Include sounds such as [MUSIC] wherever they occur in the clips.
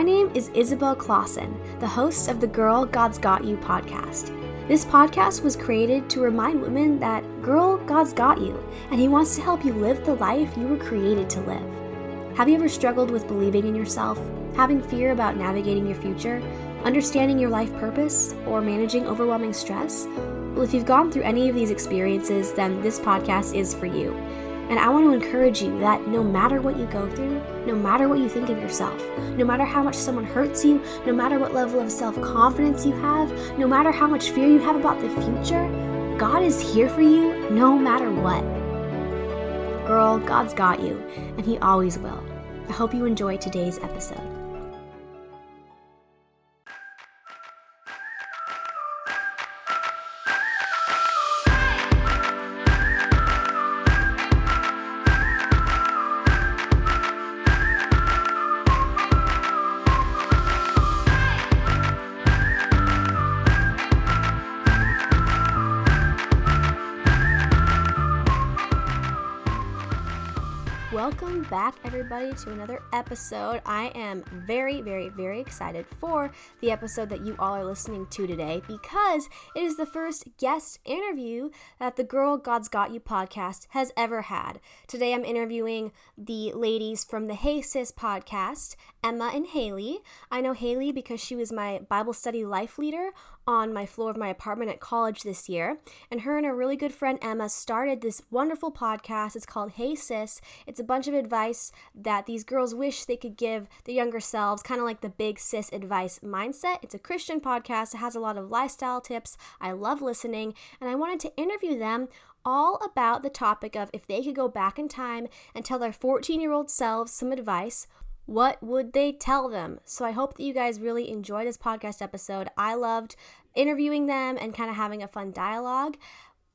My name is Isabel Clausen, the host of the Girl God's Got You podcast. This podcast was created to remind women that, girl, God's got you, and He wants to help you live the life you were created to live. Have you ever struggled with believing in yourself, having fear about navigating your future, understanding your life purpose, or managing overwhelming stress? Well, if you've gone through any of these experiences, then this podcast is for you. And I want to encourage you that no matter what you go through, no matter what you think of yourself, no matter how much someone hurts you, no matter what level of self confidence you have, no matter how much fear you have about the future, God is here for you no matter what. Girl, God's got you, and He always will. I hope you enjoy today's episode. Everybody, to another episode. I am very, very, very excited for the episode that you all are listening to today because it is the first guest interview that the Girl God's Got You podcast has ever had. Today, I'm interviewing the ladies from the Hey Sis podcast, Emma and Haley. I know Haley because she was my Bible study life leader on my floor of my apartment at college this year. And her and a really good friend Emma started this wonderful podcast. It's called Hey Sis. It's a bunch of advice that these girls wish they could give their younger selves, kind of like the big sis advice mindset. It's a Christian podcast. It has a lot of lifestyle tips. I love listening, and I wanted to interview them all about the topic of if they could go back in time and tell their 14 year old selves some advice, what would they tell them? So I hope that you guys really enjoy this podcast episode. I loved interviewing them and kind of having a fun dialogue.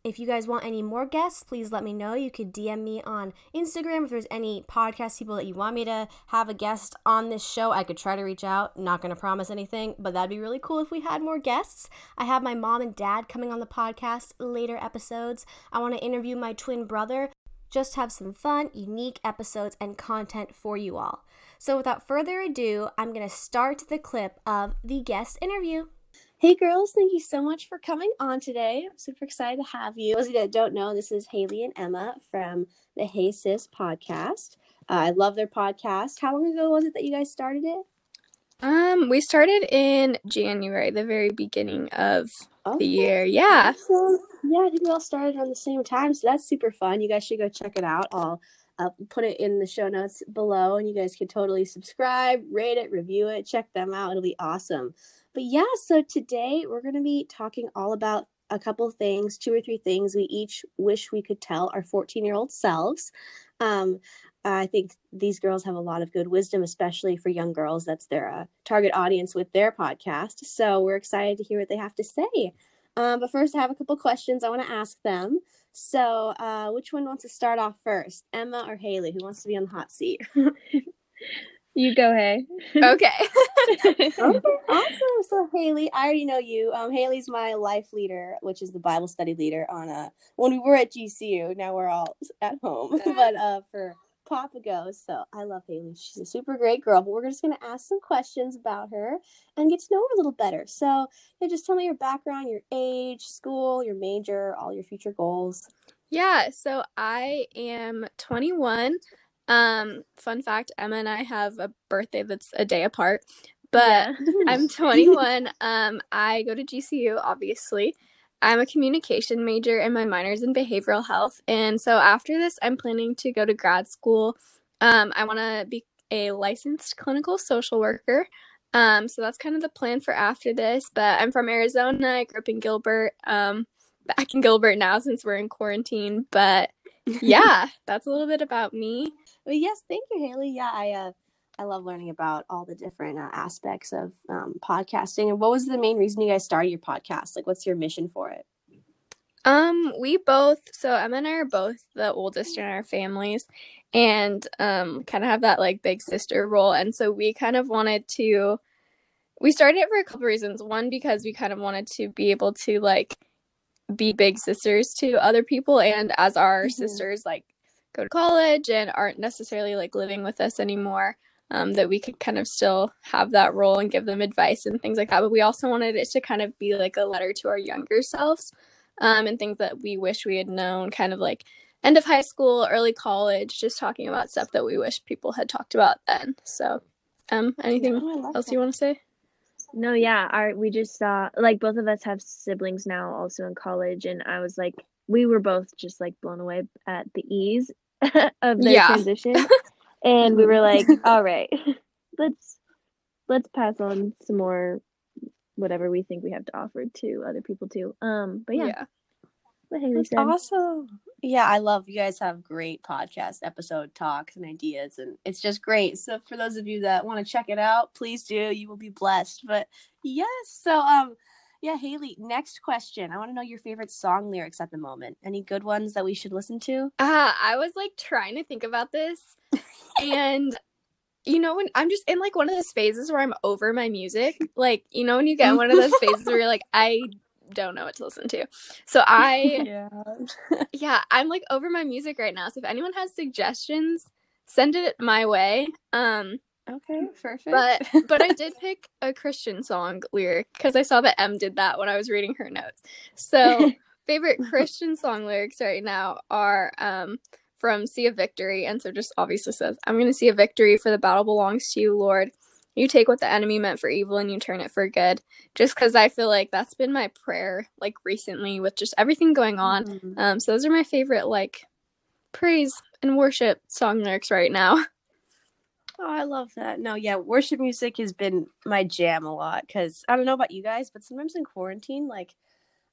If you guys want any more guests, please let me know. You could DM me on Instagram if there's any podcast people that you want me to have a guest on this show. I could try to reach out. Not going to promise anything, but that'd be really cool if we had more guests. I have my mom and dad coming on the podcast later episodes. I want to interview my twin brother. Just have some fun, unique episodes and content for you all. So, without further ado, I'm going to start the clip of the guest interview. Hey girls, thank you so much for coming on today. I'm super excited to have you. Those of you that don't know, this is Haley and Emma from the Hey Sis podcast. Uh, I love their podcast. How long ago was it that you guys started it? Um, we started in January, the very beginning of okay. the year. Yeah. Awesome. Yeah, I think we all started around the same time, so that's super fun. You guys should go check it out. I'll I'll put it in the show notes below, and you guys can totally subscribe, rate it, review it, check them out. It'll be awesome. But yeah, so today we're going to be talking all about a couple things, two or three things we each wish we could tell our 14 year old selves. Um, I think these girls have a lot of good wisdom, especially for young girls. That's their uh, target audience with their podcast. So we're excited to hear what they have to say. Um, but first, I have a couple questions I want to ask them. So, uh, which one wants to start off first, Emma or Haley? Who wants to be on the hot seat? [LAUGHS] you go, Hay. Okay. [LAUGHS] okay, awesome. So, Haley, I already know you. Um, Haley's my life leader, which is the Bible study leader on a. Uh, when we were at GCU, now we're all at home. [LAUGHS] but uh, for Papa goes. So I love Haley. She's a super great girl, but we're just going to ask some questions about her and get to know her a little better. So yeah, just tell me your background, your age, school, your major, all your future goals. Yeah, so I am 21. Um, fun fact, Emma and I have a birthday that's a day apart, but yeah. [LAUGHS] I'm 21. Um, I go to GCU, obviously. I'm a communication major and my minor is in behavioral health. And so after this, I'm planning to go to grad school. Um, I want to be a licensed clinical social worker. Um, so that's kind of the plan for after this. But I'm from Arizona. I grew up in Gilbert. Um, back in Gilbert now since we're in quarantine. But [LAUGHS] yeah, that's a little bit about me. Well, yes, thank you, Haley. Yeah, I uh, I love learning about all the different uh, aspects of um, podcasting. And what was the main reason you guys started your podcast? Like, what's your mission for it? Um, we both so Emma and I are both the oldest in our families and um kind of have that like big sister role. And so we kind of wanted to we started it for a couple reasons. One, because we kind of wanted to be able to like be big sisters to other people and as our mm-hmm. sisters like go to college and aren't necessarily like living with us anymore um, that we could kind of still have that role and give them advice and things like that. But we also wanted it to kind of be like a letter to our younger selves um, and things that we wish we had known, kind of like end of high school, early college, just talking about stuff that we wish people had talked about then. So, um, anything Oh, else you want to say? No, yeah, our we just saw like both of us have siblings now also in college and I was like we were both just like blown away at the ease [LAUGHS] of the Yeah. transition. [LAUGHS] and we were like, [LAUGHS] all right, [LAUGHS] let's let's pass on some more whatever we think we have to offer to other people too. Um but yeah, Haley That's awesome. Yeah, I love you guys have great podcast episode talks and ideas and it's just great. So for those of you that want to check it out, please do. You will be blessed. But yes, so um yeah, Haley, next question. I want to know your favorite song lyrics at the moment. Any good ones that we should listen to? Uh, I was like trying to think about this, [LAUGHS] and you know when I'm just in like one of those phases where I'm over my music, like you know when you get one of those phases where you're like [LAUGHS] I don't know what to listen to. So I Yeah. [LAUGHS] yeah, I'm like over my music right now. So if anyone has suggestions, send it my way. Um, Okay, perfect. but but I did pick a Christian song lyric because I saw that M did that when I was reading her notes. So [LAUGHS] favorite Christian song lyrics right now are um from See a Victory, and so just obviously says, "I'm going to see a victory, for the battle belongs to you, Lord." You take what the enemy meant for evil and you turn it for good. Just because I feel like that's been my prayer, like recently, with just everything going on. Mhm. Um, so those are my favorite like praise and worship song lyrics right now. [LAUGHS] Oh, I love that. No, yeah, worship music has been my jam a lot because I don't know about you guys, but sometimes in quarantine, like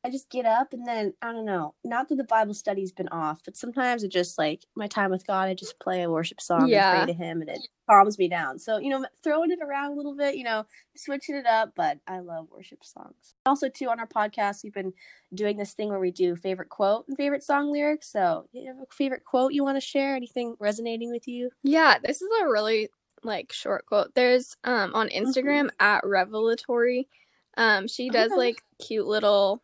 I just get up and then I don't know. Not that the Bible study's been off, but sometimes it just like my time with God, I just play a worship song Yeah. and pray to Him, and it calms me down. So you know, throwing it around a little bit, you know, switching it up. But I love worship songs. Also, too, on our podcast, we've been doing this thing where we do favorite quote and favorite song lyrics. So, you have a favorite quote you want to share? Anything resonating with you? Yeah, this is a really like short quote. There's um on Instagram at Revelatory. Um she does Okay. like cute little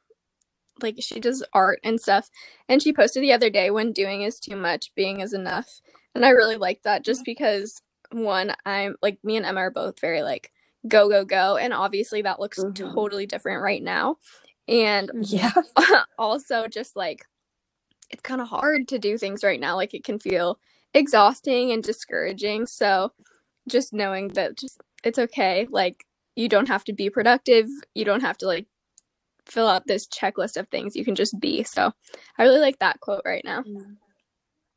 like she does art and stuff. And she posted the other day when doing is too much, being is enough. And I really like that just because one, I'm like me and Emma are both very like go go go and obviously that looks Mhm. totally different right now. And Yeah. [LAUGHS] also just like it's kind of hard to do things right now like it can feel exhausting and discouraging so just knowing that just it's okay like you don't have to be productive you don't have to like fill out this checklist of things you can just be so i really like that quote right now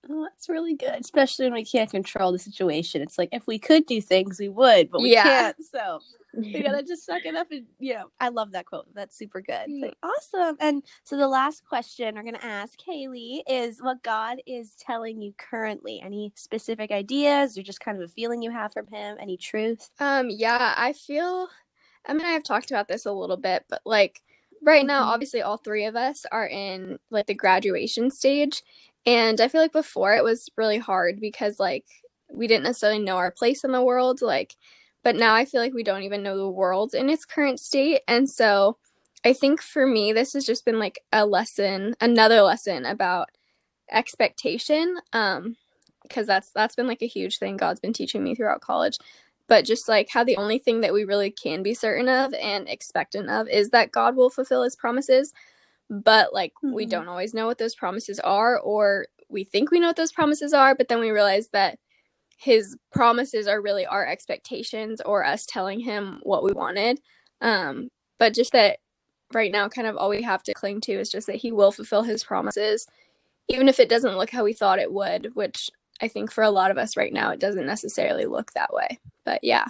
Oh, that's really good, especially when we can't control the situation. It's like if we could do things, we would, but we Yeah. can't. So we [LAUGHS] gotta just suck it up and you know. I love that quote. That's super good. Like, awesome. And so the last question we're gonna ask Haley is what God is telling you currently. Any specific ideas or just kind of a feeling you have from Him? Any truth? Um, yeah, I feel I mean I have talked about this a little bit, but like right now, Mhm. obviously all three of us are in like the graduation stage. And I feel like before it was really hard because like we didn't necessarily know our place in the world, like but now I feel like we don't even know the world in its current state. And so I think for me this has just been like a lesson, another lesson about expectation. Um because that's that's been like a huge thing God's been teaching me throughout college but just like how the only thing that we really can be certain of and expectant of is that God will fulfill his promises. But like we Mhm. don't always know what those promises are, or we think we know what those promises are, but then we realize that his promises are really our expectations or us telling him what we wanted. Um, but just that right now, kind of all we have to cling to is just that he will fulfill his promises, even if it doesn't look how we thought it would, which I think for a lot of us right now, it doesn't necessarily look that way. But yeah.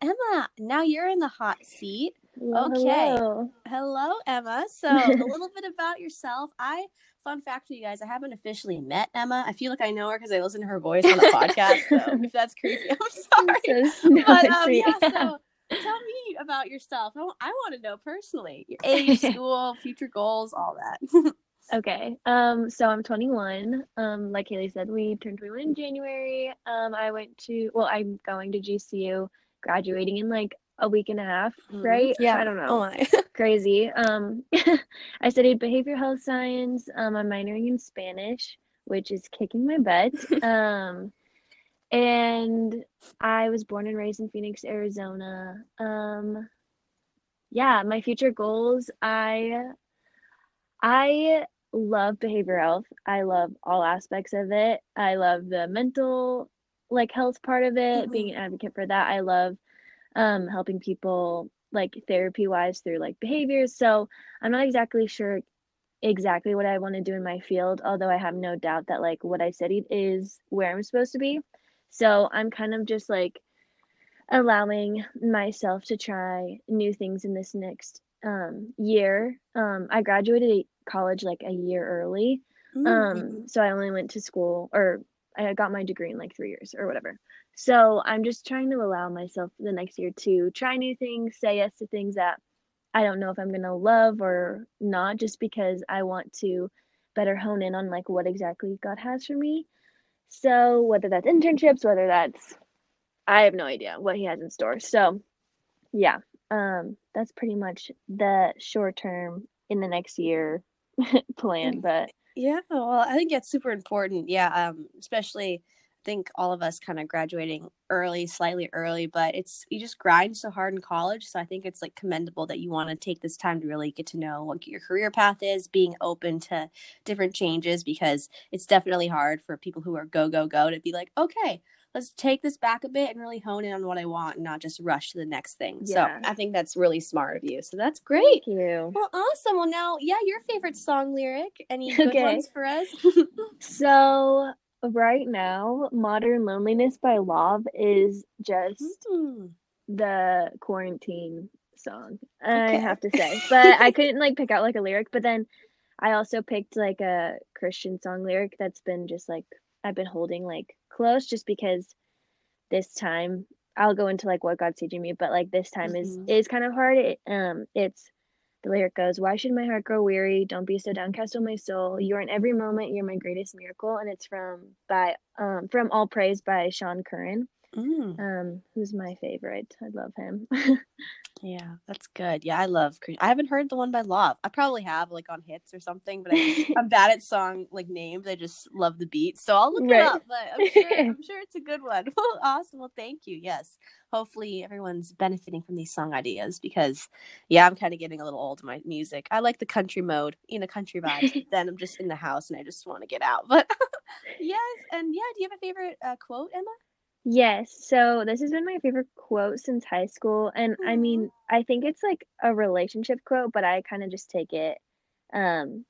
Emma, now you're in the hot seat. Well, Okay. hello. Hello, Emma. So, a [LAUGHS] little bit about yourself. I, fun fact for you guys, I haven't officially met Emma. I feel like I know her because I listen to her voice on the [LAUGHS] podcast. So, [LAUGHS] if that's creepy, I'm sorry. So- no, But um, sweet. yeah, so tell me about yourself. I, I want to know personally your age, school, future goals, all that. Okay. Um, so I'm 21. Um, like Haley said, we turned 21 in January. Um, I went to, well, I'm going to GCU, graduating in like a week and a half, right? Yeah. I don't know. Oh my. [LAUGHS] Crazy. Um, [LAUGHS] I studied behavioral health science. Um, I'm minoring in Spanish, which is kicking my butt. [LAUGHS] Um, and I was born and raised in Phoenix, Arizona. Um, yeah, my future goals. I I love behavioral health. I love all aspects of it. I love the mental like health part of it, mm-hmm. being an advocate for that. I love um helping people like therapy wise through like behaviors. So I'm not exactly sure exactly what I want to do in my field, although I have no doubt that like what I studied is where I'm supposed to be. So I'm kind of just like allowing myself to try new things in this next um, year. Um, I graduated college like a year early. Mm-hmm. Um, so I only went to school or I got my degree in like three years or whatever. So I'm just trying to allow myself the next year to try new things, say yes to things that I don't know if I'm gonna love or not, just because I want to better hone in on like what exactly God has for me. So whether that's internships, whether that's I have no idea what he has in store. So yeah, um, that's pretty much the short term in the next year [LAUGHS] plan. But yeah, well, I think that's super important. Yeah, um, especially I think all of us kind of graduating early, slightly early, but it's you just grind so hard in college. So I think it's like commendable that you want to take this time to really get to know what your career path is, being open to different changes because it's definitely hard for people who are go go go to be like, okay, let's take this back a bit and really hone in on what I want and not just rush to the next thing. Yeah. So I think that's really smart of you. So that's great. Thank you. Well, awesome. Well, now, yeah, your favorite song lyric. Any [LAUGHS] good okay. ones for us? [LAUGHS] [LAUGHS] so right now, Modern Loneliness by Lauv is just mm. the quarantine song. Okay. I have to say, but I couldn't like pick out like a lyric. But then I also picked like a Christian song lyric that's been just like I've been holding like close just because this time I'll go into like what God's teaching me, but like this time mm-hmm. is is kind of hard. It, um, it's the lyric goes, "Why should my heart grow weary? Don't be so downcast, O my soul. You're in every moment. You're my greatest miracle." And it's from by um from All Praise by Sean Curran. Mm. Um, who's my favorite? I love him. [LAUGHS] yeah, that's good. Yeah, I love. I haven't heard the one by Lauv. I probably have like on hits or something, but I am [LAUGHS] bad at song like names. I just love the beat, so I'll look right. it up. But I'm sure, [LAUGHS] I'm sure it's a good one. Well, awesome. Well, thank you. Yes, hopefully everyone's benefiting from these song ideas because, yeah, I'm kind of getting a little old in my music. I like the country mode, in a country vibe. then I'm just in the house and I just want to get out. But yes, and yeah, do you have a favorite uh, quote, Emma? Yes. So this has been my favorite quote since high school. And I mean, I think it's like a relationship quote, but I kind of just take it um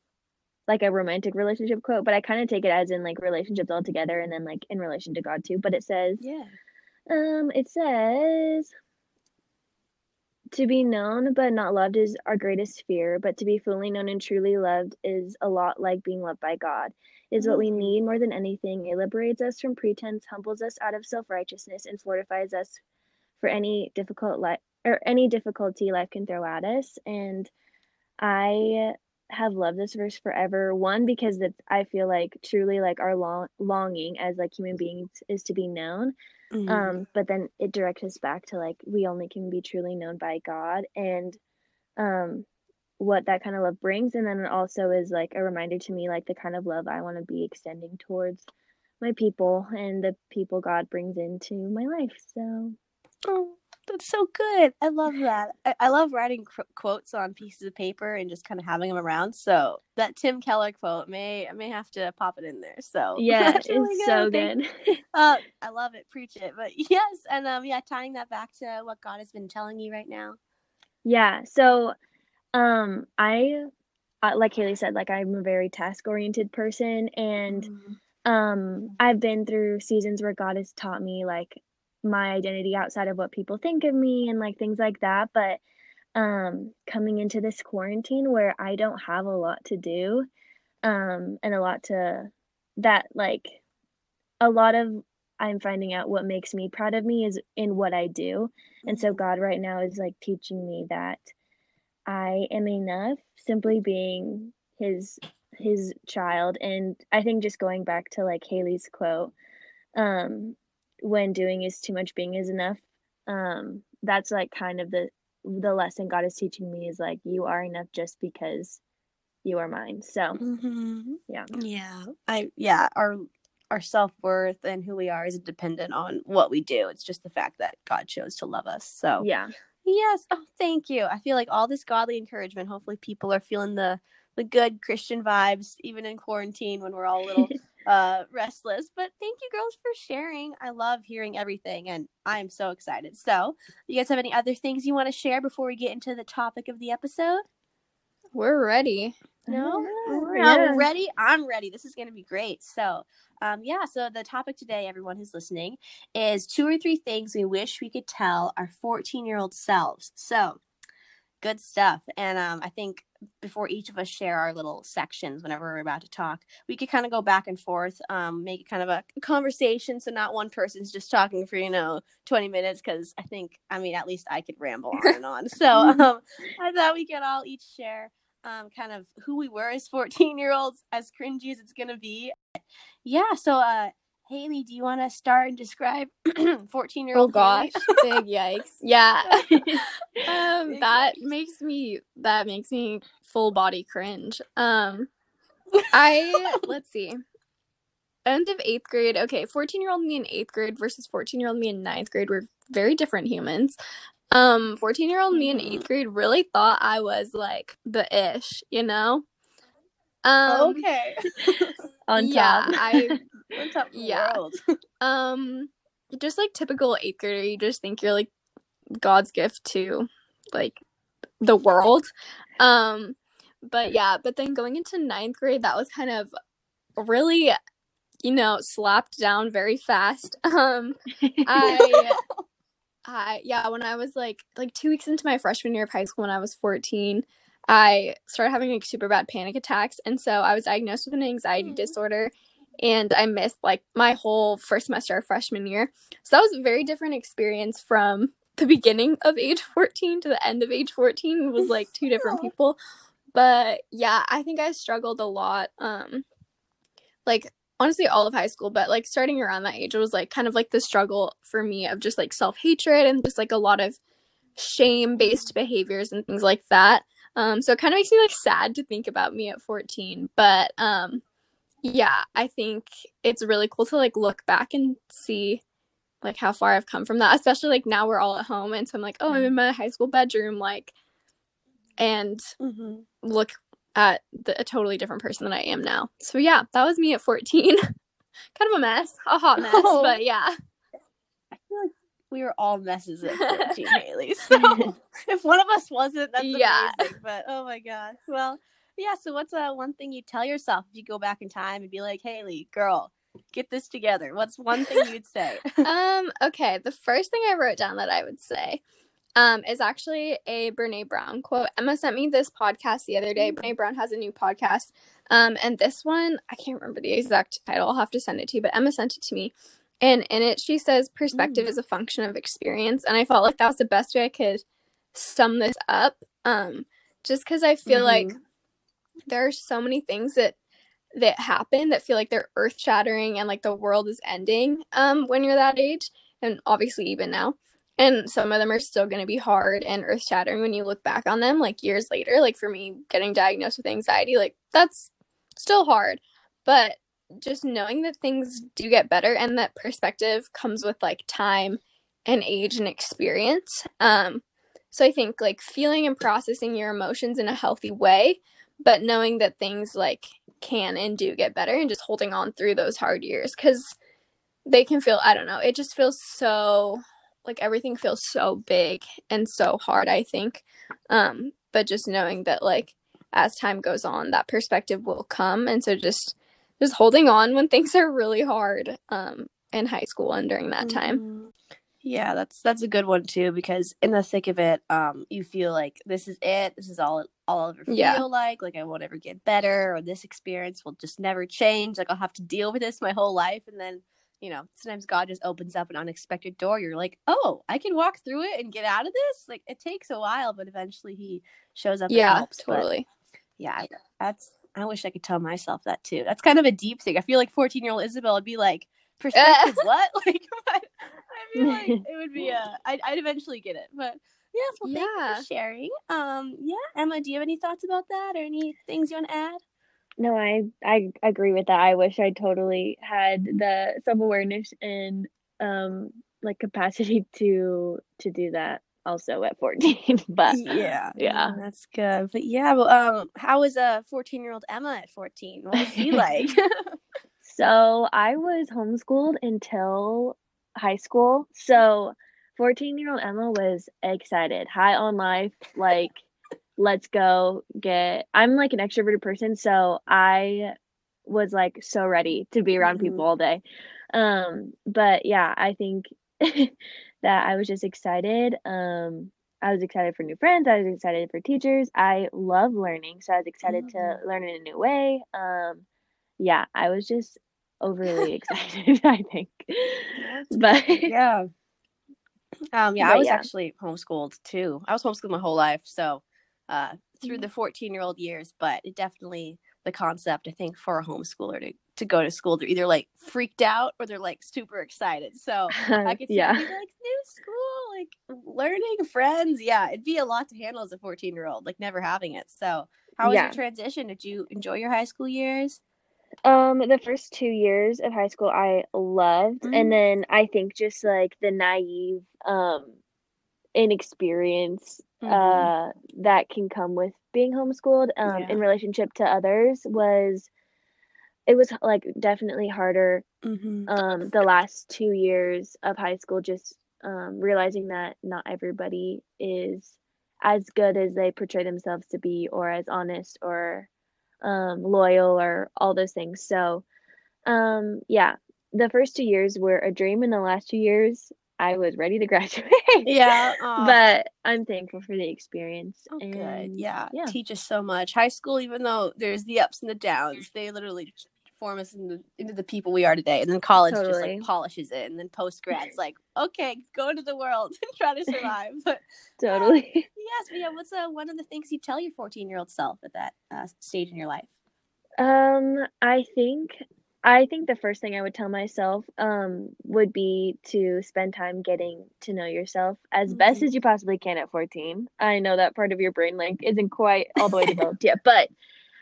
like a romantic relationship quote, but I kind of take it as in like relationships altogether and then like in relation to God too. But it says, Yeah. Um, it says to be known but not loved is our greatest fear, but to be fully known and truly loved is a lot like being loved by God is what we need more than anything. It liberates us from pretense, humbles us out of self-righteousness, and fortifies us for any difficult life or any difficulty life can throw at us. And I have loved this verse forever. One because that I feel like truly like our long longing as like human beings is to be known. Mm-hmm. Um, but then it directs us back to like we only can be truly known by God and um what that kind of love brings and then it also is like a reminder to me like the kind of love I want to be extending towards my people and the people God brings into my life. So oh, that's so good. I love that. I, I love writing qu- quotes on pieces of paper and just kind of having them around. So that Tim Keller quote may I may have to pop it in there. So [LAUGHS] yeah, it's really good. so good. [LAUGHS] uh, I love it. Preach it. But [LAUGHS] yes, and um, yeah, tying that back to what God has been telling you right now. Yeah. So um, I uh, like Haley said, like I'm a very task oriented person, and mm-hmm. um, I've been through seasons where God has taught me like my identity outside of what people think of me and like things like that. But um, coming into this quarantine where I don't have a lot to do, um, and a lot to that like a lot of I'm finding out what makes me proud of me is in what I do. And so mm-hmm. God right now is like teaching me that I am enough simply being his his child and I think just going back to like Haley's quote um when doing is too much being is enough um that's like kind of the the lesson God is teaching me is like you are enough just because you are mine so mm-hmm. yeah yeah I yeah our our self worth and who we are isn't dependent on what we do. It's just the fact that God chose to love us. So yeah. Yes. Oh, thank you. I feel like all this godly encouragement. Hopefully, people are feeling the the good Christian vibes, even in quarantine when we're all a little [LAUGHS] uh, restless. But thank you, girls, for sharing. I love hearing everything, and I am so excited. So, you guys have any other things you want to share before we get into the topic of the episode? We're ready. No, [LAUGHS] yeah. ready. I'm ready. This is going to be great. So, um, yeah. So the topic today, everyone who's listening, is two or three things we wish we could tell our 14 year old selves. So, good stuff. And um, I think before each of us share our little sections whenever we're about to talk, we could kind of go back and forth, um, make it kind of a conversation. So not one person's just talking for, you know, 20 minutes. Cause I think, I mean, at least I could ramble on and on. So [LAUGHS] um, I thought we could all each share um, kind of who we were as [LAUGHS] 14 year olds, as cringy as it's going to be. Yeah. So, uh, Haley, do you want to start and describe [CLEARS THROAT] 14 year old? Oh gosh, big yikes. Yeah. [LAUGHS] um, that makes me, that makes me full body cringe. Um, I, [LAUGHS] let's see. End of eighth grade. Okay, 14 year old me in eighth grade versus 14 year old me in ninth grade were very different humans. Um, 14 year old me in eighth grade really thought I was like the ish, you know? Um, okay. [LAUGHS] On yeah. I [LAUGHS] on top yeah. um, just like typical eighth grader, you just think you're like God's gift to like the world. Um, but yeah, but then going into ninth grade, that was kind of really, you know, slapped down very fast. [LAUGHS] Um, I I yeah, when I was like like two weeks into my freshman year of high school when I was 14, I started having like super bad panic attacks. And so I was diagnosed with an anxiety mm-hmm. disorder and I missed like my whole first semester of freshman year. So that was a very different experience from the beginning of age 14 to the end of age 14 it was like two different [LAUGHS] people. But yeah, I think I struggled a lot. Um like honestly all of high school, but like starting around that age, it was like kind of like the struggle for me of just like self hatred and just like a lot of shame based behaviors and things like that. Um, so it kind of makes me like sad to think about me at 14. But um, yeah, I think it's really cool to like look back and see like how far I've come from that, especially like now we're all at home. And so I'm like, oh, I'm in my high school bedroom, like, and mm-hmm. look at the, a totally different person than I am now. So yeah, that was me at 14. [LAUGHS] kind of a mess, a hot mess, oh. but yeah. I feel like we were all messes at [LAUGHS] 14, Haley. So [LAUGHS] if one of us wasn't, that's yeah. amazing. But oh my gosh. Well, yeah. So what's uh, one thing you tell yourself if you go back in time and be like, Haley, girl, get this together? What's one thing you'd say? um. Okay. The first thing I wrote down that I would say um, is actually a Brene Brown quote. Emma sent me this podcast the other day. Brene Brown has a new podcast. Um, and this one, I can't remember the exact title. I'll have to send it to you, but Emma sent it to me. And in it, she says perspective mm. is a function of experience. And I felt like that was the best way I could sum this up. Um, just because I feel mm-hmm. like there are so many things that that happen that feel like they're earth shattering and like the world is ending um, when you're that age, and obviously even now and some of them are still going to be hard and earth shattering when you look back on them like years later like for me getting diagnosed with anxiety like that's still hard. But just knowing that things do get better and that perspective comes with like time and age and experience um so i think like feeling and processing your emotions in a healthy way but knowing that things like can and do get better and just holding on through those hard years cuz they can feel i don't know it just feels so like everything feels so big and so hard i think. Um but just knowing that like as time goes on that perspective will come. And so just just holding on when things are really hard um in high school and during that time. Mm-hmm. yeah that's that's a good one too because in the thick of it um you feel like this is it. This is all all I'll ever feel yeah. like. Like I won't ever get better or this experience will just never change. Like I'll have to deal with this my whole life. And then you know, sometimes God just opens up an unexpected door. You're like, oh, I can walk through it and get out of this. Like it takes a while, but eventually He shows up. Yeah, totally. But, yeah, that's. I wish I could tell myself that too. That's kind of a deep thing. I feel like 14 year old Isabel would be like, perspectives, [LAUGHS] what? [LAUGHS] Like, I feel like [LAUGHS] it would be. Uh, I'd, I'd eventually get it, but. Yes, well, yeah. thank you for sharing. Um, yeah, Emma, do you have any thoughts about that or any things you want to add? No, I I agree with that. I wish I totally had the self awareness and um like capacity [LAUGHS] to to do that also at 14 [LAUGHS] but yeah yeah. that's good. But yeah well um how was a uh, 14 year old emma at 14 what was he like? [LAUGHS] So i was homeschooled until high school. So 14 year old emma was excited high on life like let's go get i'm like an extroverted person so i was like so ready to be around mm-hmm. people all day um but yeah i think [LAUGHS] that i was just excited um i was excited for new friends i was excited for teachers i love learning so i was excited mm-hmm. to learn in a new way um yeah i was just overly [LAUGHS] excited [LAUGHS] i think but yeah um yeah but i was yeah. actually homeschooled too i was homeschooled my whole life so uh, through mm-hmm. the 14 year old years, but it definitely the concept I think for a homeschooler to to go to school, they're either like freaked out or they're like super excited. So I [LAUGHS] could see yeah. like new school, like learning friends. Yeah, it'd be a lot to handle as a 14 year old, like never having it. So how was yeah. your transition? Did you enjoy your high school years? Um, the first two years of high school I loved, mm-hmm. and then I think just like the naive, um, inexperience mm-hmm. uh, that can come with being homeschooled um, yeah. in relationship to others was it was like definitely harder mm-hmm. um, the last two years of high school just um, realizing that not everybody is as good as they portray themselves to be or as honest or um, loyal or all those things so um, yeah the first two years were a dream and the last two years I was ready to [LAUGHS] graduate. yeah. But I'm thankful for the experience. Oh, and, good. Yeah. yeah. Teach us so much. High school, even though there's the ups and the downs, they literally form us into, into the people we are today. And then college totally. just like polishes it. And then post grad's [LAUGHS] like, okay, go into the world [LAUGHS] and try to survive. But totally. Uh, yes. But yeah, what's uh, one of the things you tell your 14 year old self at that uh, stage in your life? Um, I think I think the first thing I would tell myself um, would be to spend time getting to know yourself as mm-hmm. best as you possibly can at 14. I know that part of your brain like isn't quite all the way developed yet, but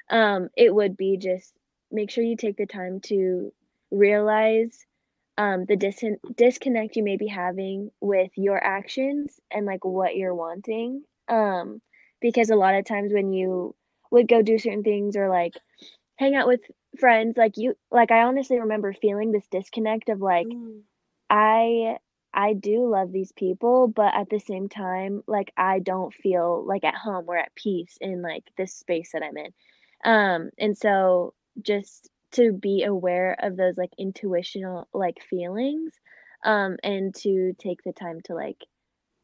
um, it would be just make sure you take the time to realize um, the dis- disconnect you may be having with your actions and like what you're wanting. Um, because a lot of times when you would go do certain things or like hang out with friends like you like i honestly remember feeling this disconnect of like mm. i i do love these people but at the same time like i don't feel like at home or at peace in like this space that i'm in um and so just to be aware of those like intuitional like feelings um and to take the time to like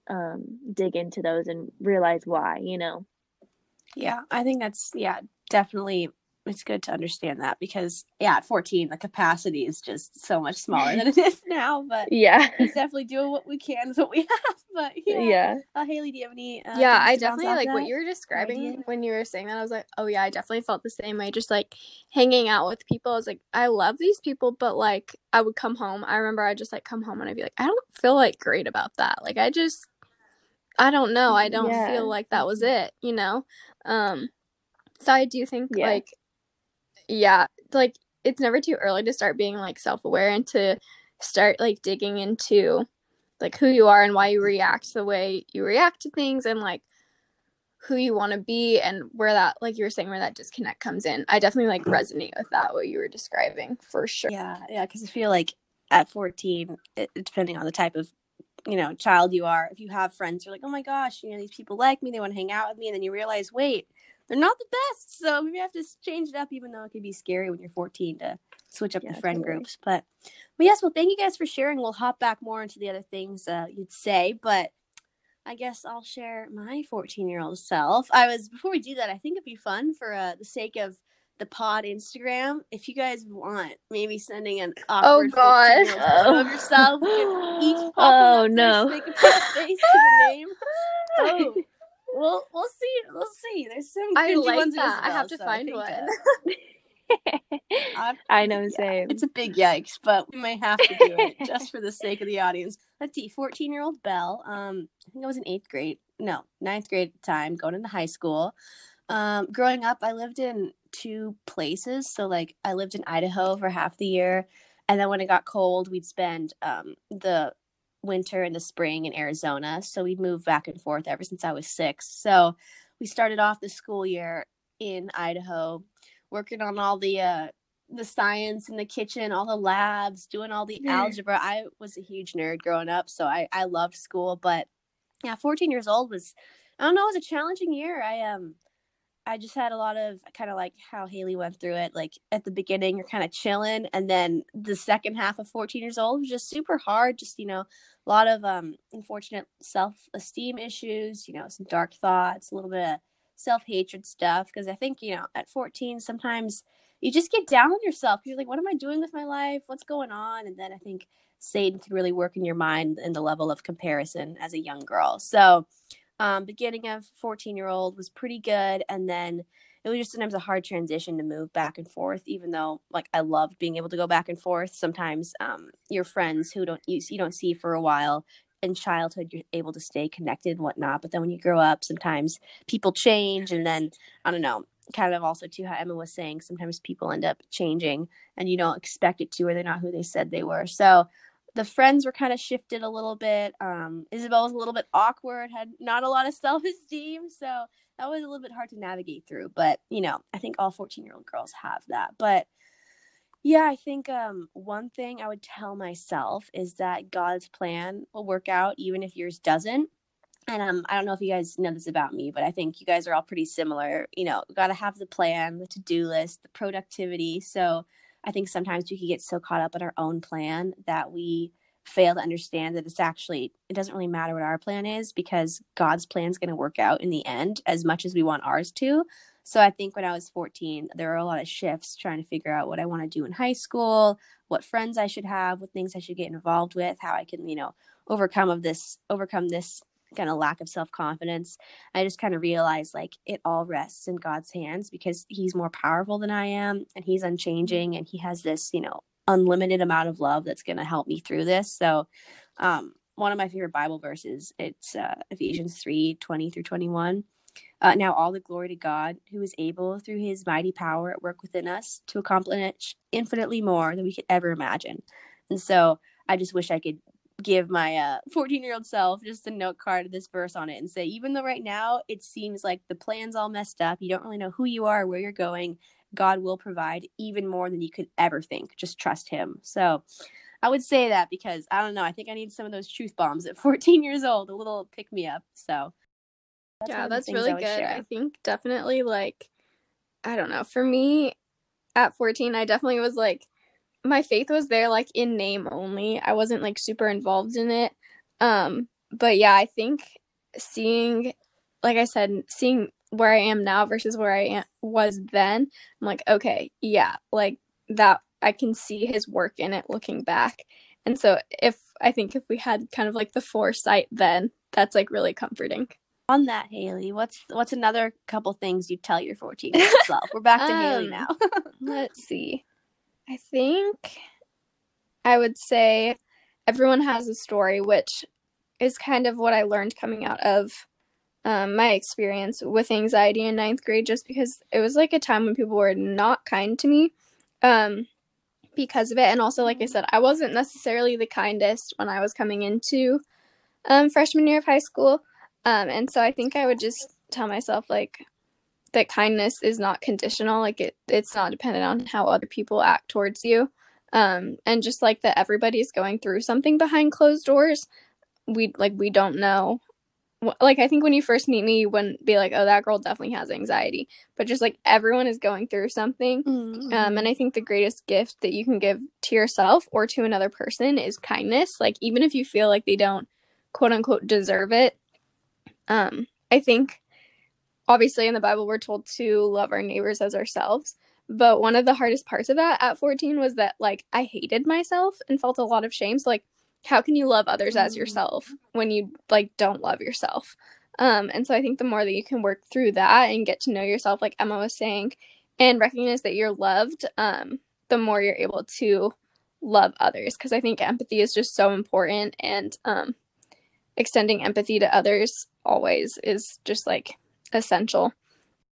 um dig into those and realize why you know yeah i think that's yeah definitely it's good to understand that because yeah at 14 the capacity is just so much smaller [LAUGHS] than it is now but yeah it's definitely doing what we can with what we [LAUGHS] have but yeah, yeah. Uh, haley do you have any uh, yeah i definitely like that? what you were describing when you were saying that i was like oh yeah i definitely felt the same way just like hanging out with people i was like i love these people but like i would come home i remember i just like come home and i'd be like i don't feel like great about that like i just i don't know i don't yeah. feel like that was it you know um so i do think yeah. like yeah, like it's never too early to start being like self-aware and to start like digging into like who you are and why you react the way you react to things and like who you want to be and where that like you were saying where that disconnect comes in. I definitely like resonate with that what you were describing for sure. Yeah yeah because i feel like at 14 it, depending on the type of you know child you are if you have friends you're like oh my gosh you know these people like me they want to hang out with me and then you realize wait they're not the best. So maybe I have to change it up, even though it can be scary when you're 14 to switch up yeah, the friend totally. groups. But, but yes, well, thank you guys for sharing. We'll hop back more into the other things uh, you'd say, but I guess I'll share my 14 year old self. I was before we do that, I think it'd be fun for uh, the sake of the pod Instagram. If you guys want, maybe sending an oh, awkward [LAUGHS] oh god oh. of yourself. each oh no, face to the name. [LAUGHS] Oh, we'll we'll see. We'll see. There's some. I like ones that. Well, I have to so find one. [LAUGHS] I know, same. It's a big yikes, but we may have to do it [LAUGHS] just for the sake of the audience. Let's see, 14 year old Belle. Um, I think I was in eighth grade. No, ninth grade time, going into high school. Um, growing up, I lived in two places. So like I lived in Idaho for half the year, and then when it got cold, we'd spend um, the winter and the spring in Arizona. So we'd move back and forth ever since I was six. So we started off the school year in Idaho, working on all the uh, the science in the kitchen, all the labs, doing all the algebra. I was a huge nerd growing up, so I I loved school. But yeah, 14 years old was I don't know, it was a challenging year. I um I just had a lot of kind of like how Haley went through it. Like at the beginning, you're kind of chilling, and then the second half of 14 years old was just super hard. Just you know, a lot of um unfortunate self esteem issues. You know, some dark thoughts, a little bit of self hatred stuff. Because I think you know, at 14, sometimes you just get down on yourself. You're like, what am I doing with my life? What's going on? And then I think Satan can really work in your mind in the level of comparison as a young girl. So um, beginning of 14 year old was pretty good. And then it was just sometimes a hard transition to move back and forth, even though like I loved being able to go back and forth. Sometimes um, your friends who don't you, you don't see for a while in childhood you're able to stay connected and whatnot. But then when you grow up, sometimes people change and then I don't know, kind of also too how Emma was saying, sometimes people end up changing and you don't expect it to or they're not who they said they were. So the friends were kind of shifted a little bit. Um, Isabel was a little bit awkward, had not a lot of [LAUGHS] self esteem, so that was a little bit hard to navigate through. But you know, I think all fourteen year old girls have that. But yeah, I think um, one thing I would tell myself is that God's plan will work out even if yours doesn't. And um, I don't know if you guys know this about me, but I think you guys are all pretty similar. You know, got to have the plan, the to do list, the productivity. So I think sometimes we can get so caught up in our own plan that we fail to understand that it's actually it doesn't really matter what our plan is because God's plan is going to work out in the end as much as we want ours to. So I think when I was 14, there were a lot of shifts trying to figure out what I want to do in high school, what friends I should have, what things I should get involved with, how I can, you know, overcome of this overcome this kind of lack of self confidence. I just kind of realized like it all rests in God's hands because He's more powerful than I am and He's unchanging and He has this, you know, unlimited amount of love that's going to help me through this. So, um, one of my favorite Bible verses, it's uh, Ephesians 3 20 through 21. Uh, now, all the glory to God, who is able through his mighty power at work within us to accomplish infinitely more than we could ever imagine. And so I just wish I could give my 14 uh, year old self just a note card of this verse on it and say, even though right now it seems like the plan's all messed up, you don't really know who you are, where you're going, God will provide even more than you could ever think. Just trust Him. So I would say that because I don't know, I think I need some of those truth bombs at [LAUGHS] 14 years old, a little pick me up. So that's yeah, that's really I good. Share. I think definitely like, I don't know, for me at 14, I definitely was like, my faith was there like in name only. I wasn't like super involved in it. Um but yeah, I think seeing like I said, seeing where I am now versus where I am, was then, I'm like, okay, yeah, like that I can see his work in it looking back. And so if I think if we had kind of like the foresight then, that's like really comforting. On that, Haley, what's what's another couple things you tell your 14 year old [LAUGHS] self? We're back to um, Haley now. [LAUGHS] let's see. I think I would say everyone has a story, which is kind of what I learned coming out of um, my experience with anxiety in ninth grade, just because it was like a time when people were not kind to me um, because of it. And also, like I said, I wasn't necessarily the kindest when I was coming into um, freshman year of high school. Um, and so I think I would just tell myself, like, that kindness is not conditional like it it's not dependent on how other people act towards you. Um and just like that everybody's going through something behind closed doors we like we don't know. Like i think when you first meet me you wouldn't be like oh that girl definitely has anxiety. But just like everyone is going through something. Mm-hmm. um and i think the greatest gift that you can give to yourself or to another person is kindness. Like even if you feel like they don't quote unquote deserve it um i think obviously in the Bible we're told to love our neighbors as ourselves. But one of the hardest parts of that at 14 was that like I hated myself and felt a lot of shame. So like how can you love others as yourself when you like don't love yourself? Um and so I think the more that you can work through that and get to know yourself like Emma was saying and recognize that you're loved, um the more you're able to love others because I think empathy is just so important and um extending empathy to others always is just like essential.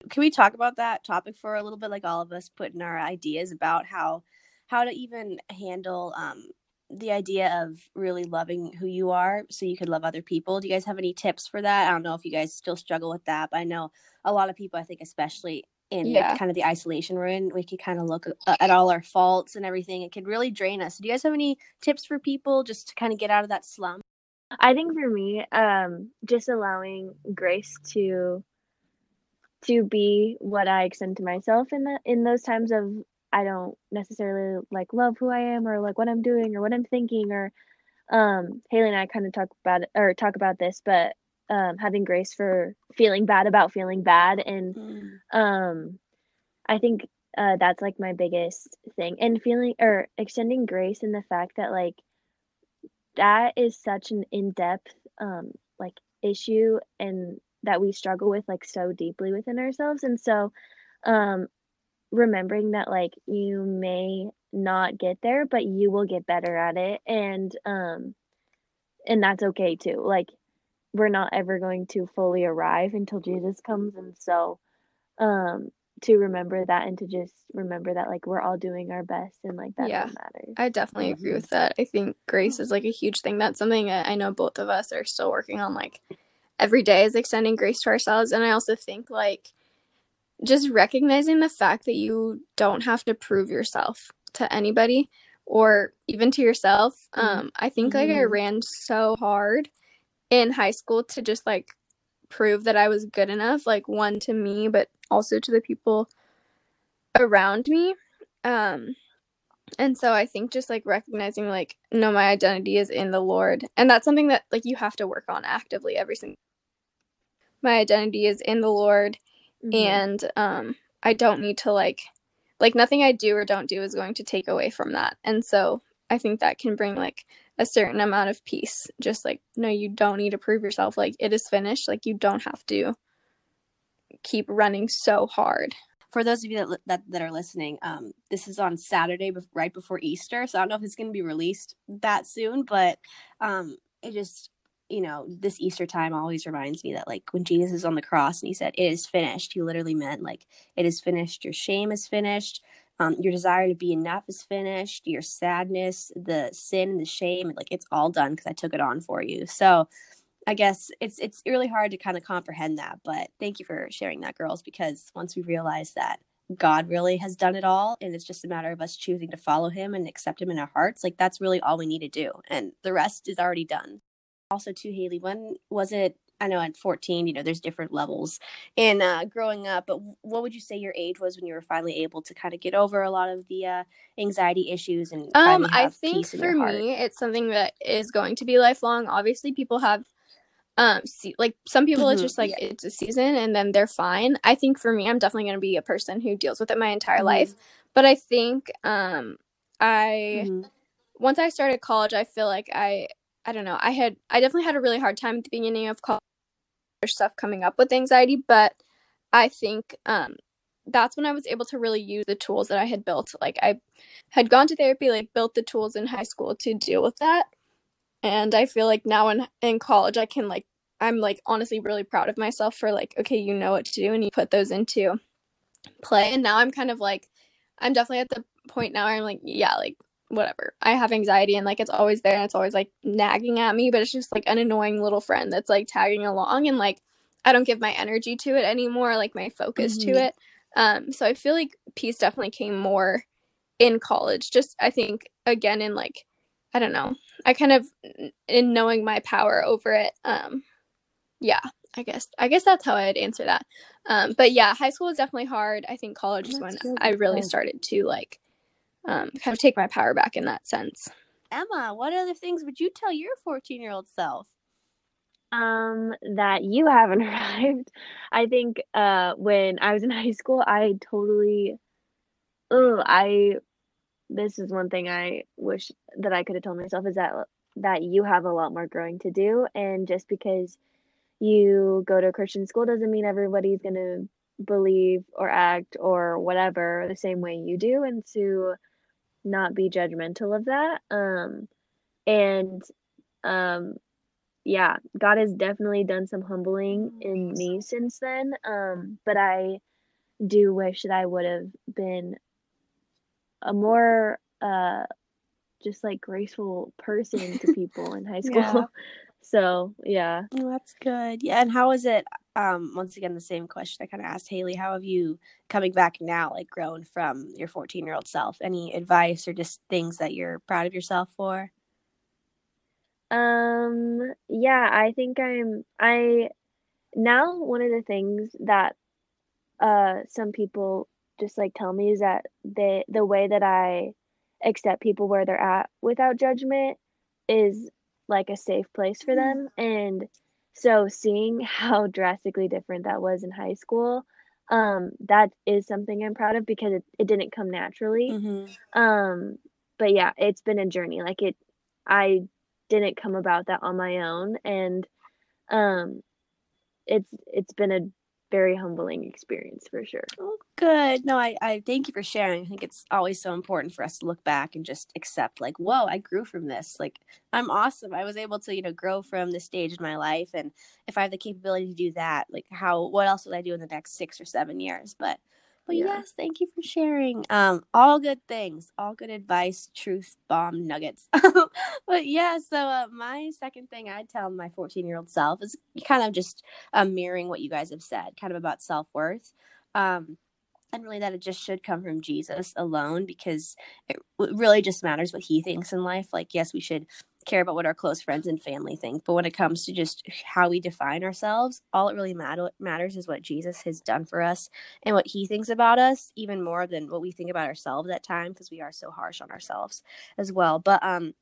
Can we talk about that topic for a little bit? Like all of us putting our ideas about how how to even handle um, the idea of really loving who you are so you could love other people. Do you guys have any tips for that? I don't know if you guys still struggle with that, but I know a lot of people, I think, especially in yeah. kind of the isolation we're in, we could kind of look at all our faults and everything. It could really drain us. Do you guys have any tips for people just to kind of get out of that slump? I think for me, um, just allowing grace to to be what I extend to myself in the in those times of I don't necessarily like love who I am or like what I'm doing or what I'm thinking or um Haley and I kind of talk about it, or talk about this, but um having grace for feeling bad about feeling bad and mm. um I think uh that's like my biggest thing and feeling or extending grace in the fact that like that is such an in-depth um like issue and that we struggle with like so deeply within ourselves and so um remembering that like you may not get there but you will get better at it and um and that's okay too like we're not ever going to fully arrive until Jesus comes and so um to remember that and to just remember that like we're all doing our best and like that yeah, matters. I definitely agree with that. I think grace is like a huge thing. That's something I know both of us are still working on like every day is extending grace to ourselves and I also think like just recognizing the fact that you don't have to prove yourself to anybody or even to yourself. Mm-hmm. Um, I think like mm-hmm. I ran so hard in high school to just like prove that I was good enough, like one to me, but also to the people around me. Um, and so I think just like recognizing like no, my identity is in the Lord, and that's something that like you have to work on actively every single. My identity is in the Lord mm-hmm. and um I don't need to like like nothing I do or don't do is going to take away from that. And so I think that can bring like a certain amount of peace. Just like no, you don't need to prove yourself. Like it is finished. Like you don't have to keep running so hard. For those of you that that, that are listening, um, this is on Saturday, right before Easter. So I don't know if it's going to be released that soon, but um, it just you know, this Easter time always reminds me that like when Jesus is on the cross and he said, It is finished, he literally meant like it is finished, your shame is finished, um, your desire to be enough is finished, your sadness, the sin and the shame, like it's all done because I took it on for you. So I guess it's it's really hard to kind of comprehend that, but thank you for sharing that, girls, because once we realize that God really has done it all and it's just a matter of us choosing to follow him and accept him in our hearts, like that's really all we need to do. And the rest is already done also too haley when was it i know at 14 you know there's different levels in uh, growing up but what would you say your age was when you were finally able to kind of get over a lot of the uh, anxiety issues and um i think for me it's something that is going to be lifelong obviously people have um see, like some people mm-hmm. it's just like it's a season and then they're fine i think for me i'm definitely going to be a person who deals with it my entire mm-hmm. life but i think um i mm-hmm. once i started college i feel like i I don't know. I had I definitely had a really hard time at the beginning of college stuff coming up with anxiety, but I think um that's when I was able to really use the tools that I had built. Like I had gone to therapy, like built the tools in high school to deal with that. And I feel like now in in college I can like I'm like honestly really proud of myself for like okay, you know what to do and you put those into play. And now I'm kind of like I'm definitely at the point now where I'm like yeah, like whatever. I have anxiety and like it's always there and it's always like nagging at me, but it's just like an annoying little friend that's like tagging along and like I don't give my energy to it anymore, like my focus mm-hmm. to it. Um so I feel like peace definitely came more in college. Just I think again in like I don't know. I kind of in knowing my power over it. Um yeah, I guess I guess that's how I'd answer that. Um but yeah, high school was definitely hard. I think college is when I really started to like um, kind of take my power back in that sense. Emma, what other things would you tell your 14 year old self? Um, that you haven't [LAUGHS] arrived. I think uh, when I was in [LAUGHS] high school, I totally, oh, I, this is one thing I wish that I could have told myself is that that you have a lot more growing to do, and just because you go to a Christian school doesn't mean everybody's gonna believe or act or whatever the same way you do, and to not be judgmental of that. Um, and um, yeah, God has definitely done some humbling in me since then. Um, but I do wish that I would have been a more uh just like graceful person to people in high [LAUGHS] school. Yeah. So yeah. Oh, that's good. Yeah. And how is it? Um, once again, the same question I kind of asked Haley. How have you coming back now, like grown from your 14 year old self? Any advice or just things that you're proud of yourself for? Um, yeah, I think I'm I now one of the things that uh some people just like tell me is that the the way that I accept people where they're at without judgment is like a safe place for them. And so seeing [LAUGHS] how drastically different that was in high school um that is something i'm proud of because it, it didn't come naturally. Mm-hmm. um but yeah it's been a journey. Like it i didn't come about that on my own. And um it's it's been a very humbling experience for sure. Oh, good. No, I, I thank you for sharing. I think it's always so important for us to look back and just accept, like, whoa, I grew from this. Like, I'm awesome. I was able to, you know, grow from this stage in my life. And if I have the capability to do that, like, how, what else would I do in the next six or seven years? But but yeah. yes, thank you for sharing. Um, all good things, all good advice, truth bomb nuggets. [LAUGHS] but yeah, so uh, my second thing I'd tell my 14 year old self is kind of just um, mirroring what you guys have said, kind of about self worth. Um, and really that it just should come from Jesus alone because it really just matters what he thinks in life. Like, yes, we should care about what our close friends and family think. But when it comes to just how we define ourselves, all it really matter- matters is what Jesus has done for us and what he thinks about us, even more than what we think about ourselves at times, because we are so harsh on ourselves as well. But um,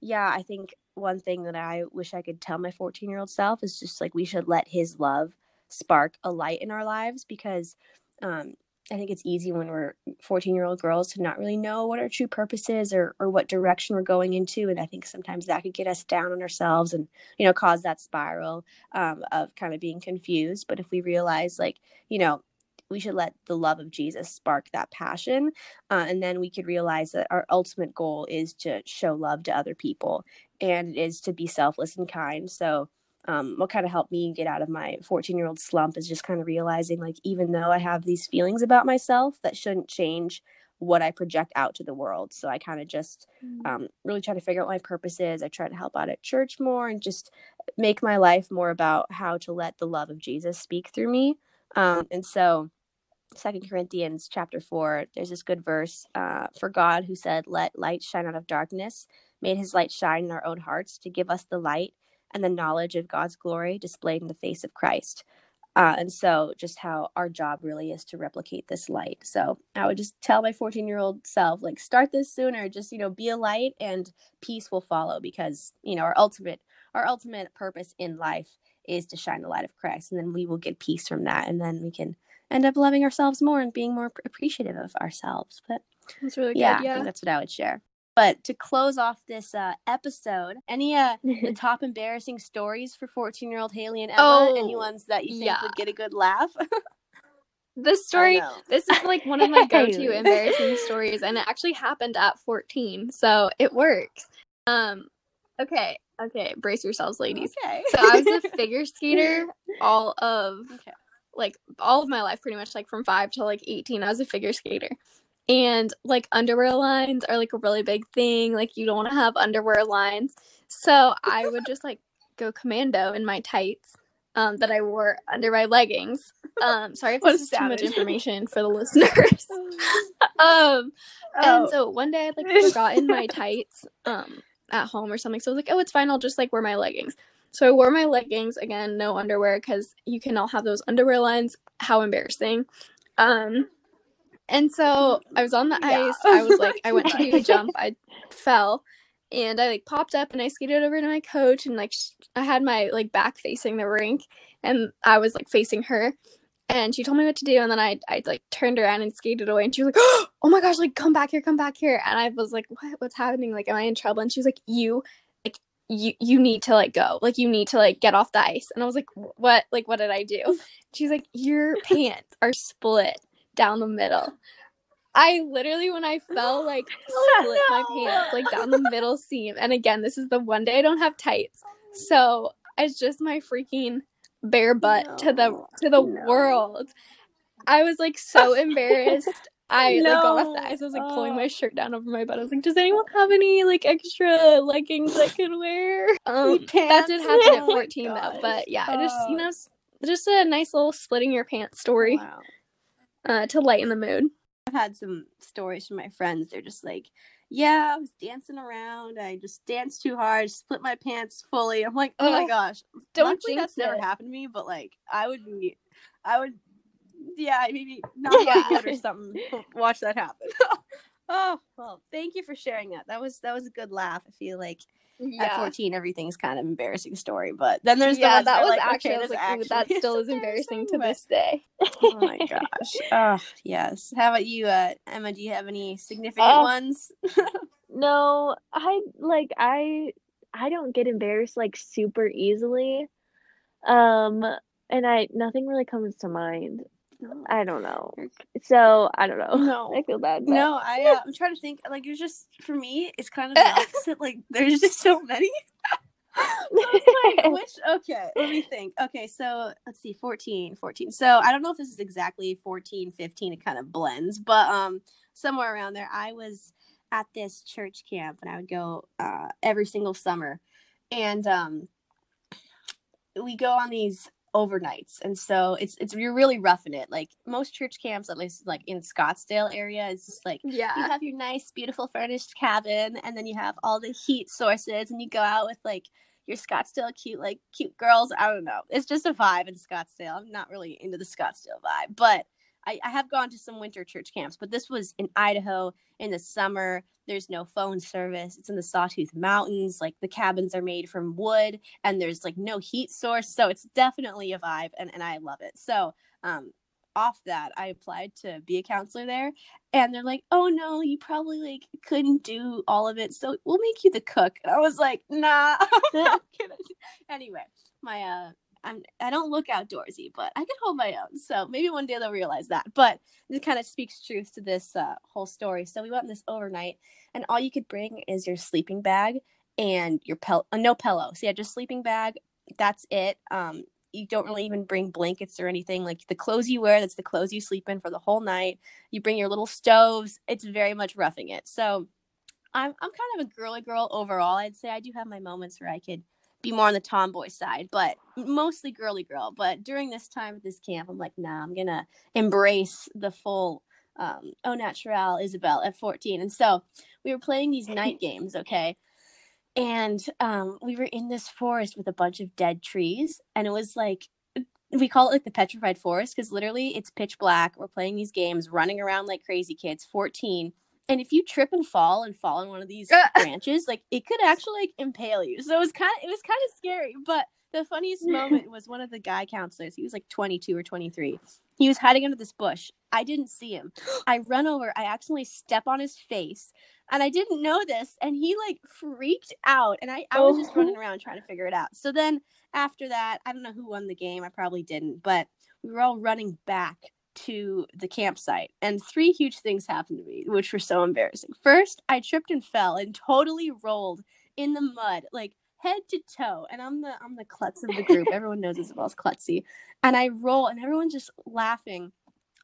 yeah, I think one thing that I wish I could tell my 14 year old self is just like we should let his love spark a light in our lives because um, I think it's easy when we're 14 year old girls to not really know what our true purpose is or, or what direction we're going into. And I think sometimes that could get us down on ourselves and, you know, cause that spiral um, of kind of being confused. But if we realize, like, you know, we should let the love of Jesus spark that passion. Uh, and then we could realize that our ultimate goal is to show love to other people and it is to be selfless and kind. So, um, what kind of helped me get out of my 14 year old slump is just kind of realizing like even though i have these feelings about myself that shouldn't change what i project out to the world. So i kind of just mm. um, really try to figure out what my purpose is i try to help out at church more and just make my life more about how to let the love of jesus speak through me. Um, and so second corinthians chapter 4 there's this good verse uh, for god who said let light shine out of darkness made his light shine in our own hearts to give us the light and the knowledge of God's glory displayed in the face of Christ. Uh, and so, just how our job really is to replicate this light. So, I would just tell my 14 year old self, like, start this sooner. Just, you know, be a light and peace will follow because, you know, our ultimate, our ultimate purpose in life is to shine the light of Christ. And then we will get peace from that. And then we can end up loving ourselves more and being more appreciative of ourselves. But that's really good. Yeah, yeah. I think that's what I would share. But to close off this uh, episode, any uh, the [LAUGHS] top embarrassing stories for 14 year old Haley and Emma? Oh, any ones that you think yeah. would get a good laugh? [LAUGHS] this story, this is like one of [LAUGHS] my go to embarrassing stories, and it actually happened at 14, so it works. Um, okay, okay, brace yourselves, ladies. Okay. so I was a figure skater all of okay. like all of my life, pretty much like from five to like 18. I was a figure skater and like underwear lines are like a really big thing like you don't want to have underwear lines. So i would just like go commando in my tights um, that i wore under my leggings. Um sorry if this is too much information for the listeners. [LAUGHS] Um oh. and so one day i like [LAUGHS] forgotten my tights um at home or something so i was like oh it's fine i'll just like wear my leggings. So i wore my leggings again no underwear because you can all have those underwear lines. How embarrassing. Um and so I was on the yeah. ice. I was like, I [LAUGHS] went to do a jump. I fell. And I like popped up and I skated over to my coach and like sh- I had my like back facing the rink and I was like facing her. And she told me what to do. And then I I like turned around and skated away. And she was like [GASPS] oh my gosh like come back here come back here. And I was like what? What's happening? Like am I in trouble? And she was like you like you you need to like go. Like you need to like get off the ice. And I was like what? Like what did I do? She's like your pants are split down the middle. I literally, when I fell, like split my pants like down the middle seam. And again, this is the one day I don't have tights, so it's just my freaking bare butt no, to the to the no. world. I was like so [LAUGHS] embarrassed. I no. like got off the ice. I was like pulling my shirt down over my butt. I was like, "Does anyone have any like extra leggings I can wear?" Um, [LAUGHS] that did happen at 14 though. But yeah, oh. just you know, just a nice little splitting your pants story wow. Uh, to lighten the mood. I've had some stories from my friends. They're just like, "Yeah, I was dancing around. I just danced too hard, split my pants fully." I'm like, "Oh, oh my gosh!" Don't Luckily, that's it. never happened to me. But like, I would be, I would yeah, maybe [LAUGHS] not yeah. or something. Watch that happen. [LAUGHS] oh well, thank you for sharing that. That was that was a good laugh. I feel like yeah. at 14 everything's kind of embarrassing story but then there's yeah the that was like, actually, okay, like, actually that [LAUGHS] still is embarrassing to this day. [LAUGHS] Oh my [LAUGHS] gosh. Oh yes. How about you uh, emma? Do you have any significant uh, ones? No i like i i don't get embarrassed like super easily. Um and i nothing really comes to mind I don't know. So I don't know. No, [LAUGHS] I feel bad. But... No, I uh, I'm trying to think. Like it's just for me, it's kind of the [LAUGHS] opposite. like there's just so many. [LAUGHS] like, which okay, let me think. Okay, so let's see, 14, 14. So I don't know if this is exactly 14, 15. It kind of blends, but um, somewhere around there, I was at this church camp, and I would go uh every single summer, and um, we go on these overnights and so it's it's you're really roughing it like most church camps at least like in scottsdale area it's just like yeah. you have your nice beautiful furnished cabin and then you have all the heat sources and you go out with like your scottsdale cute like cute girls i don't know. It's just a vibe in scottsdale. I'm not really into the scottsdale vibe but I, I have gone to some winter church camps, but this was in Idaho in the summer. There's no phone service. It's in the Sawtooth Mountains. Like the cabins are made from wood and there's like no heat source. So it's definitely a vibe and, and I love it. So um off that I applied to be a counselor there and they're like, Oh no, you probably like couldn't do all of it. So we'll make you the cook. And I was like, nah, [LAUGHS] anyway, my uh I'm I don't look outdoorsy, but I can hold my own. So maybe one day they'll realize that. But this kind of speaks truth to this uh, whole story. So we went this overnight, and all you could bring is your sleeping bag and your pel uh, no pillow. So yeah, just sleeping bag. That's it. Um, you don't really even bring blankets or anything. Like the clothes you wear, that's the clothes you sleep in for the whole night. You bring your little stoves. It's very much roughing it. So I'm I'm kind of a girly girl overall. I'd say I do have my moments where I could be more on the tomboy side, but mostly girly girl. But during this time at this camp, I'm like, nah, I'm gonna embrace the full um, au naturel Isabel at 14. And so we were playing these night [LAUGHS] games, okay? And um, we were in this forest with a bunch of dead trees, and it was like we call it like the petrified forest because literally it's pitch black. We're playing these games, running around like crazy kids, 14 and if you trip and fall and fall on one of these [LAUGHS] branches like it could actually like impale you. So it was kind of it was kind of scary but the funniest [LAUGHS] moment was one of the guy counselors. He was like 22 or 23 he was hiding under this bush. I didn't see him. [GASPS] I run over. I accidentally step on his face and i didn't know this and he like freaked out and i, I was just running oh. around trying to figure it out. So then after that i don't know who won the game. I probably didn't but we were all running back to the campsite and three huge things happened to me which were so embarrassing first i tripped and fell and totally rolled in the mud like head to toe and i'm the i'm the klutz of the group [LAUGHS] everyone knows isabel's klutzy and i roll and everyone's just laughing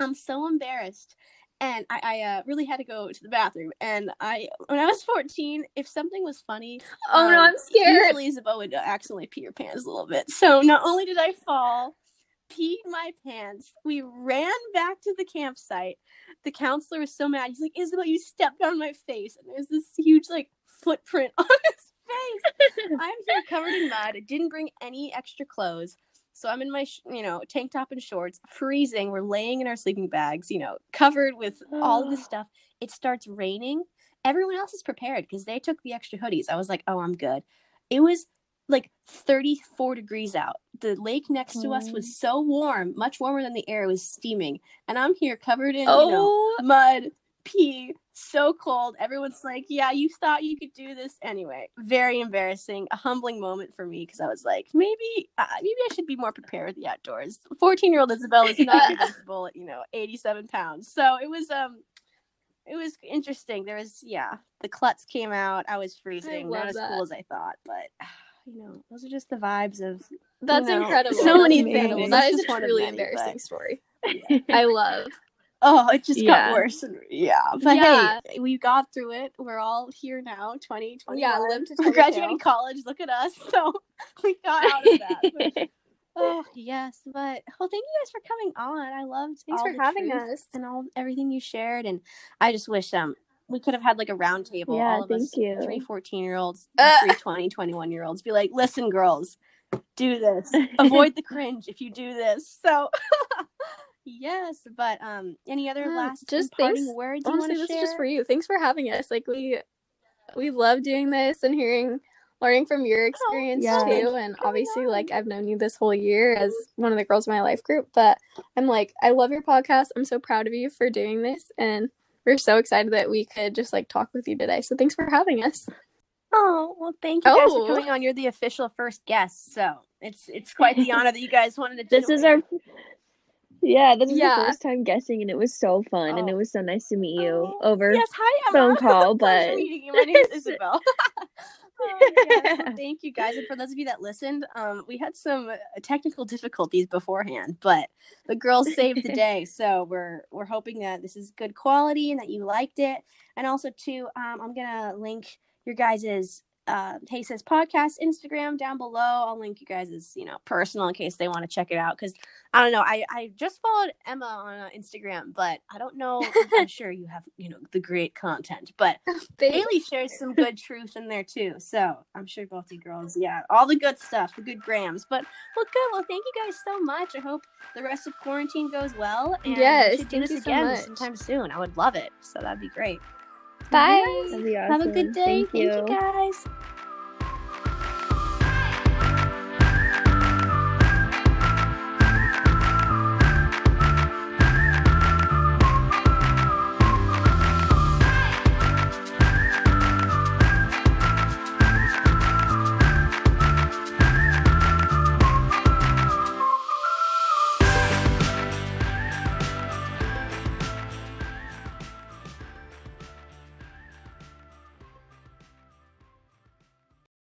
i'm so embarrassed and I, I uh, really had to go to the bathroom. And I, when I was 14, if something was funny, oh um, no, I'm scared. Usually Isabel would accidentally pee her pants a little bit. So not only did I fall, peed my pants. We ran back to the campsite. The counselor was so mad. He's like, Isabel, you stepped on my face. And there's this huge, like, footprint [LAUGHS] on his face. [LAUGHS] I'm here covered in mud. I didn't bring any extra clothes. So I'm in my, you know, tank top and shorts, freezing. We're laying in our sleeping bags, you know, covered with all this [SIGHS] stuff. It starts raining. Everyone else is prepared because they took the extra hoodies. I was like, oh, I'm good. It was like 34 degrees out. The lake next to us was so warm, much warmer than the air. It was steaming. And I'm here covered in, oh. you know, oh. mud, pee, so cold. Everyone's like, yeah, you thought you could do this. Anyway, very embarrassing, a humbling moment for me because I was like, maybe, uh, maybe I should be more prepared with the outdoors. 14 year old Isabel is not [LAUGHS] invincible at, you know, 87 pounds. So it was, um, it was interesting. There was, yeah, the klutz came out. I was freezing. I not as that. cool as I thought, but [SIGHS] you know, those are just the vibes of. That's know, incredible. so many things. That It's a just one of truly many, embarrassing but- story. [LAUGHS] I love. Oh, it just Yeah. got worse. And, yeah, but Yeah. hey, we got through it. We're all here now. Twenty twenty. Yeah, to We're graduating college. Look at us. [LAUGHS] So we got out of that. [LAUGHS] But- oh yes, but well, thank you guys for coming on. I loved. Thanks for having us. and all everything you shared. And I just wish um we could have had like a round table. Yeah, all of thank us, you. three 14 year olds, Uh. [LAUGHS] three 20, 21 year olds. Be like, listen, girls, do this. [LAUGHS] Avoid the cringe if you do this. So. [LAUGHS] Yes, but um, any other Yeah, last just thanks- words you Honestly, want this to is share? just for you. Thanks for having us. Like we we love doing this and hearing learning from your experience yeah. too. And obviously like I've known you this whole year as one of the girls in my life group, but I'm like I love your podcast. I'm so proud of you for doing this and we're so excited that we could just like talk with you today. So thanks for having us. Oh well, thank you guys Oh. for coming on. You're the official first guest, so it's it's quite the honor that you guys wanted to. [LAUGHS] this is our yeah, this is Yeah. the first time guessing, and it was so fun, and Oh. it was so nice to meet you Oh, over yes. Hi, Emma. phone call. [LAUGHS] But meeting you. My name is [LAUGHS] Isabel. Oh. Well, [LAUGHS] thank you guys, and for those of you that listened, um, we had some uh, technical difficulties beforehand, but the girls saved the [LAUGHS] day. So we're we're hoping that this is good quality and that you liked it. And also, too, um, I'm gonna link your guys's uh, Hey Sis podcast Instagram down below. I'll link you guys' you know personal in case they want to check it out because I don't know. I I just followed Emma on uh, Instagram, but I don't know. I'm [LAUGHS] sure you have you know the great content, but [LAUGHS] Haley shares some good truth in there too. So I'm sure both you girls, yeah, all the good stuff, the good grams. But well, good. Well, thank you guys so much. I hope the rest of quarantine goes well. And Yes, we should do this you so again much. sometime soon. I would love it. So that'd be great. Bye. that'd Have a good day. Thank you. Thank you guys.